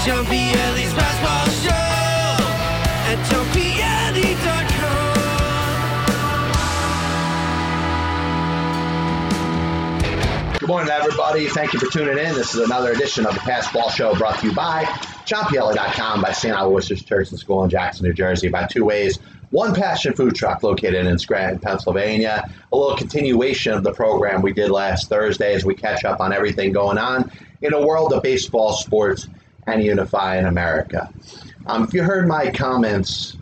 show at. Good morning, everybody. Thank you for tuning in. This is another edition of the Pass Ball Show brought to you by JohnPielli.com, by St. Aloysius Church and School in Jackson, New Jersey, by Two Ways, One Passion Food Truck located in Scranton, Pennsylvania. A little continuation of the program we did last Thursday as we catch up on everything going on in a world of baseball, sports, and unifying America. Um, if you heard my comments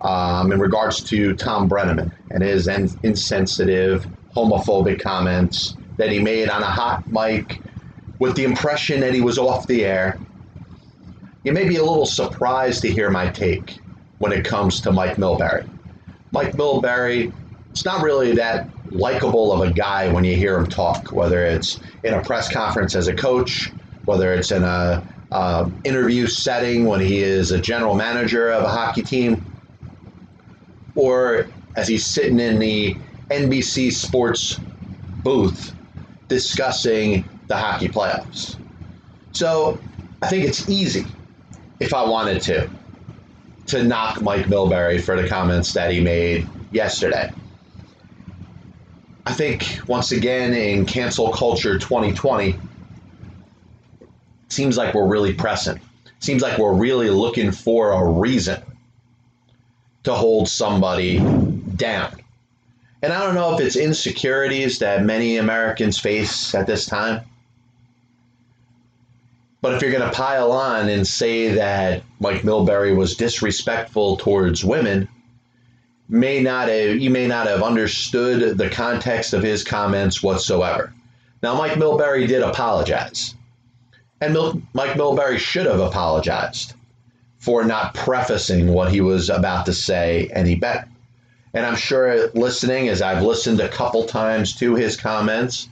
um, in regards to Tom Brennaman and his in- insensitive, homophobic comments that he made on a hot mic with the impression that he was off the air, you may be a little surprised to hear my take when it comes to Mike Milbury. Mike Milbury, it's not really that likable of a guy when you hear him talk, whether it's in a press conference as a coach, whether it's in a uh, interview setting when he is a general manager of a hockey team, or as he's sitting in the NBC Sports booth discussing the hockey playoffs. So I think it's easy, if I wanted to, to knock Mike Milbury for the comments that he made yesterday. I think once again in cancel culture 2020, it seems like we're really pressing. Seems like we're really looking for a reason to hold somebody down. And I don't know if it's insecurities that many Americans face at this time. But if you're going to pile on and say that Mike Milbury was disrespectful towards women, may not have, you may not have understood the context of his comments whatsoever. Now, Mike Milbury did apologize. And Mil- Mike Milbury should have apologized for not prefacing what he was about to say any better. And I'm sure listening, as I've listened a couple times to his comments,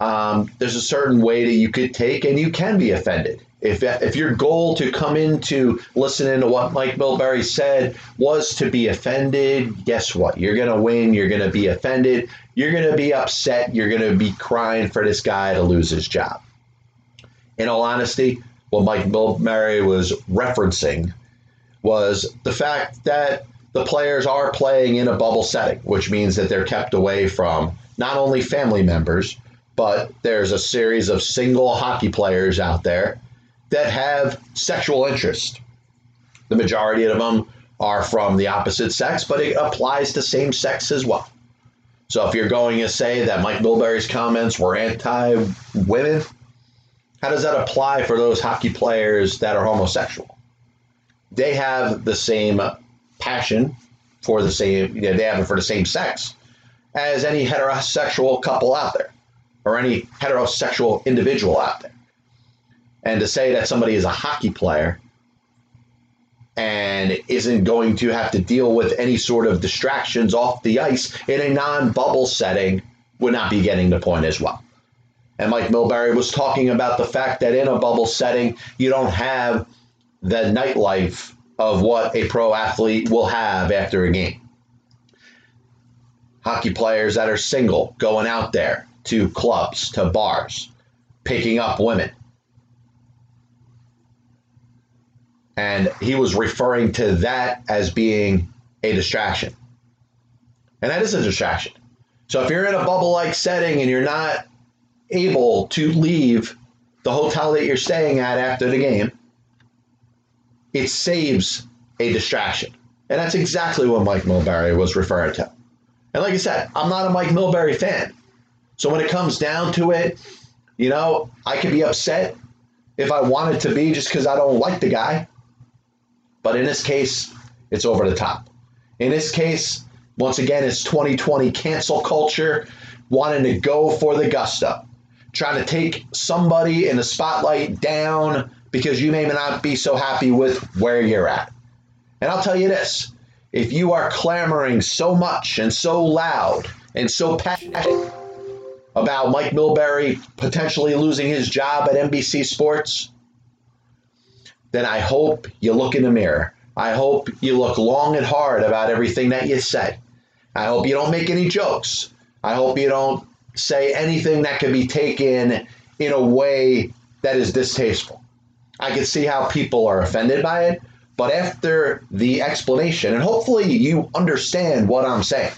um, there's a certain way that you could take, and you can be offended. If, if your goal to come into listening to what Mike Milbury said was to be offended, guess what? You're going to win. You're going to be offended. You're going to be upset. You're going to be crying for this guy to lose his job. In all honesty, what Mike Milbury was referencing was the fact that the players are playing in a bubble setting, which means that they're kept away from not only family members, but there's a series of single hockey players out there that have sexual interest. The majority of them are from the opposite sex, but it applies to same sex as well. So if you're going to say that Mike Milbury's comments were anti women, how does that apply for those hockey players that are homosexual? They have the same passion for the same, you know, they have it for the same sex as any heterosexual couple out there or any heterosexual individual out there. And to say that somebody is a hockey player and isn't going to have to deal with any sort of distractions off the ice in a non bubble setting would not be getting the point as well. And Mike Milbury was talking about the fact that in a bubble setting, you don't have the nightlife of what a pro athlete will have after a game. Hockey players that are single going out there to clubs, to bars, picking up women. And he was referring to that as being a distraction. And that is a distraction. So if you're in a bubble like setting and you're not able to leave the hotel that you're staying at after the game, it saves a distraction. And that's exactly what Mike Milbury was referring to. And like I said, I'm not a Mike Milbury fan. So when it comes down to it, you know, I could be upset if I wanted to be just because I don't like the guy. But in this case, it's over the top. In this case, once again, it's 2020 cancel culture, wanting to go for the gusto, trying to take somebody in the spotlight down because you may not be so happy with where you're at. And I'll tell you this if you are clamoring so much and so loud and so passionate about Mike Milbury potentially losing his job at NBC Sports, then I hope you look in the mirror. I hope you look long and hard about everything that you say. I hope you don't make any jokes. I hope you don't say anything that can be taken in a way that is distasteful. I can see how people are offended by it, but after the explanation, and hopefully you understand what I'm saying,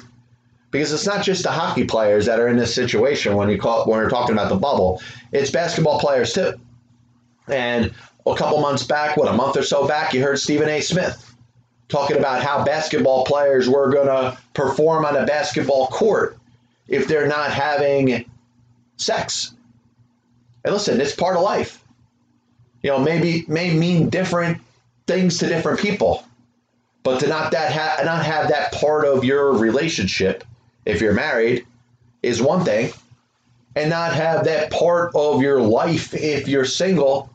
because it's not just the hockey players that are in this situation when you call when we're talking about the bubble. It's basketball players too. And a couple months back, what a month or so back, you heard Stephen A. Smith talking about how basketball players were going to perform on a basketball court if they're not having sex. And listen, it's part of life. You know, maybe may mean different things to different people, but to not that ha- not have that part of your relationship if you're married is one thing, and not have that part of your life if you're single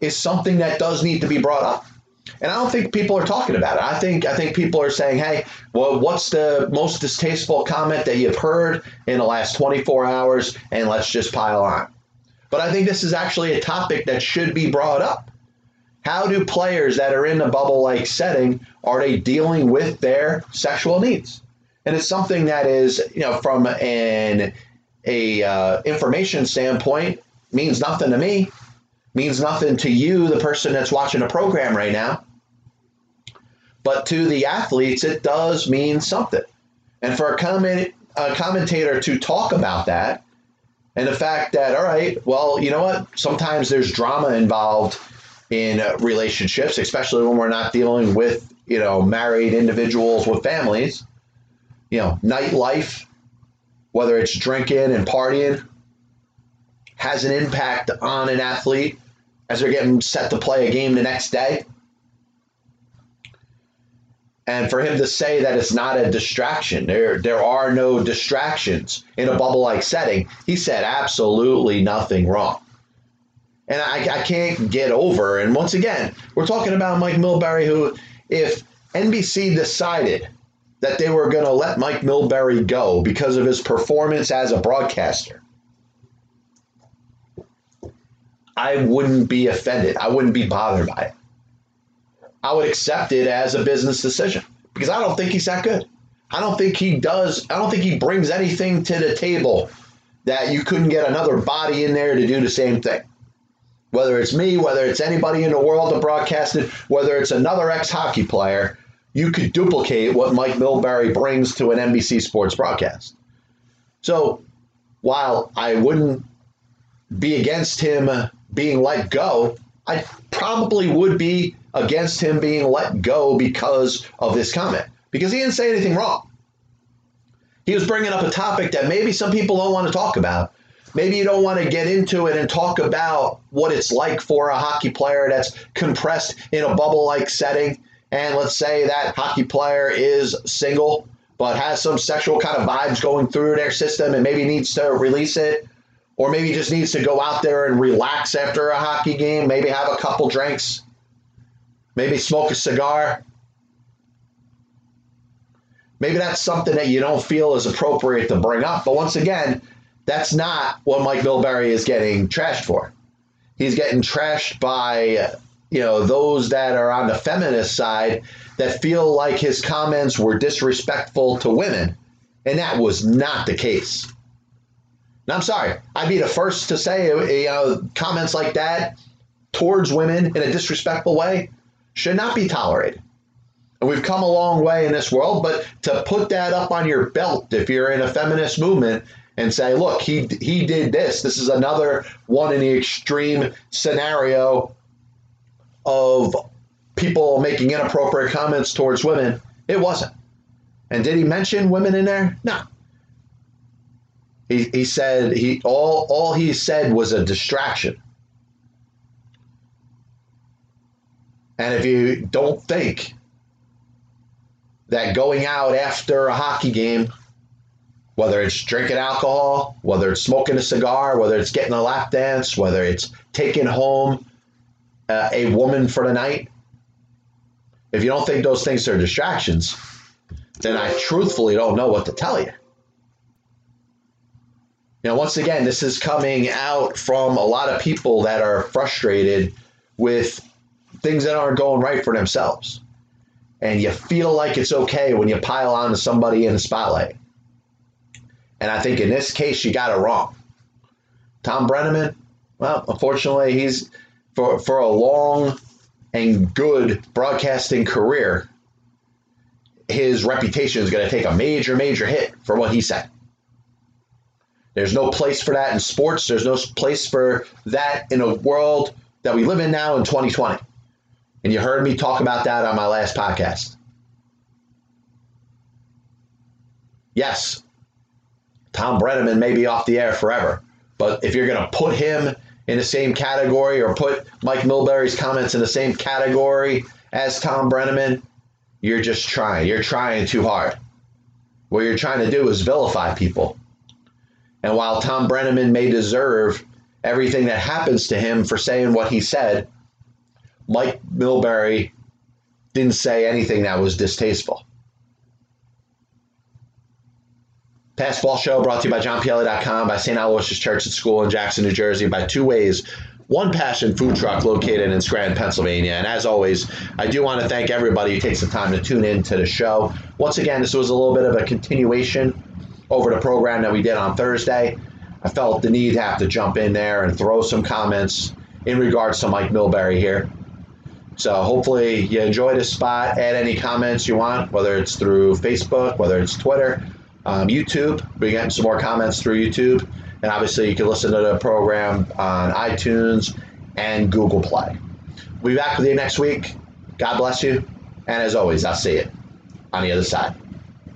is something that does need to be brought up. And I don't think people are talking about it. I think I think people are saying, "Hey, well, what's the most distasteful comment that you've heard in the last 24 hours?" And let's just pile on. But I think this is actually a topic that should be brought up. How do players that are in a bubble-like setting are they dealing with their sexual needs? And it's something that is, you know, from an a uh, information standpoint, means nothing to me means nothing to you, the person that's watching a program right now. But to the athletes, it does mean something. And for a, comment, a commentator to talk about that, and the fact that, all right, well, you know what? Sometimes there's drama involved in relationships, especially when we're not dealing with, you know, married individuals with families. You know, nightlife, whether it's drinking and partying, has an impact on an athlete as they're getting set to play a game the next day. And for him to say that it's not a distraction, there there are no distractions in a bubble like setting, he said absolutely nothing wrong. And I, I can't get over. And once again, we're talking about Mike Milbury, who, if NBC decided that they were going to let Mike Milbury go because of his performance as a broadcaster, I wouldn't be offended. I wouldn't be bothered by it. I would accept it as a business decision because I don't think he's that good. I don't think he does. I don't think he brings anything to the table that you couldn't get another body in there to do the same thing. Whether it's me, whether it's anybody in the world to broadcast it, whether it's another ex hockey player, you could duplicate what Mike Milbury brings to an NBC sports broadcast. So while I wouldn't be against him being let go, I probably would be against him being let go because of this comment, because he didn't say anything wrong. He was bringing up a topic that maybe some people don't want to talk about. Maybe you don't want to get into it and talk about what it's like for a hockey player that's compressed in a bubble like setting. And let's say that hockey player is single, but has some sexual kind of vibes going through their system and maybe needs to release it or maybe just needs to go out there and relax after a hockey game, maybe have a couple drinks, maybe smoke a cigar. Maybe that's something that you don't feel is appropriate to bring up. But once again, that's not what Mike Milbury is getting trashed for. He's getting trashed by you know those that are on the feminist side that feel like his comments were disrespectful to women, and that was not the case. I'm sorry. I'd be the first to say, uh, you know, comments like that towards women in a disrespectful way should not be tolerated. And we've come a long way in this world, but to put that up on your belt if you're in a feminist movement and say, look, he he did this. This is another one in the extreme scenario of people making inappropriate comments towards women. It wasn't. And did he mention women in there? No. He, he said he all all he said was a distraction. And if you don't think that going out after a hockey game, whether it's drinking alcohol, whether it's smoking a cigar, whether it's getting a lap dance, whether it's taking home uh, a woman for the night, if you don't think those things are distractions, then I truthfully don't know what to tell you. Now, once again, this is coming out from a lot of people that are frustrated with things that aren't going right for themselves. and you feel like it's okay when you pile on to somebody in the spotlight. And I think in this case, you got it wrong. Tom Brennaman, well, unfortunately, he's for, for a long and good broadcasting career, his reputation is going to take a major, major hit for what he said. There's no place for that in sports. There's no place for that in a world that we live in now in 2020. And you heard me talk about that on my last podcast. Yes, Tom Brennaman may be off the air forever, but if you're going to put him in the same category or put Mike Milbury's comments in the same category as Tom Brennaman, you're just trying. You're trying too hard. What you're trying to do is vilify people. And while Tom Brennaman may deserve everything that happens to him for saying what he said, Mike Milbury didn't say anything that was distasteful. Passball Show brought to you by JohnPielli.com, by St. Aloysius Church and School in Jackson, New Jersey, by Two Ways, One Passion Food Truck located in Scranton, Pennsylvania. And as always, I do want to thank everybody who takes the time to tune in to the show. Once again, this was a little bit of a continuation over the program that we did on Thursday. I felt the need to have to jump in there and throw some comments in regards to Mike Milbury here. So hopefully you enjoy this spot. Add any comments you want, whether it's through Facebook, whether it's Twitter, um, YouTube. We're getting some more comments through YouTube. And obviously you can listen to the program on iTunes and Google Play. We'll be back with you next week. God bless you. And as always, I'll see you on the other side.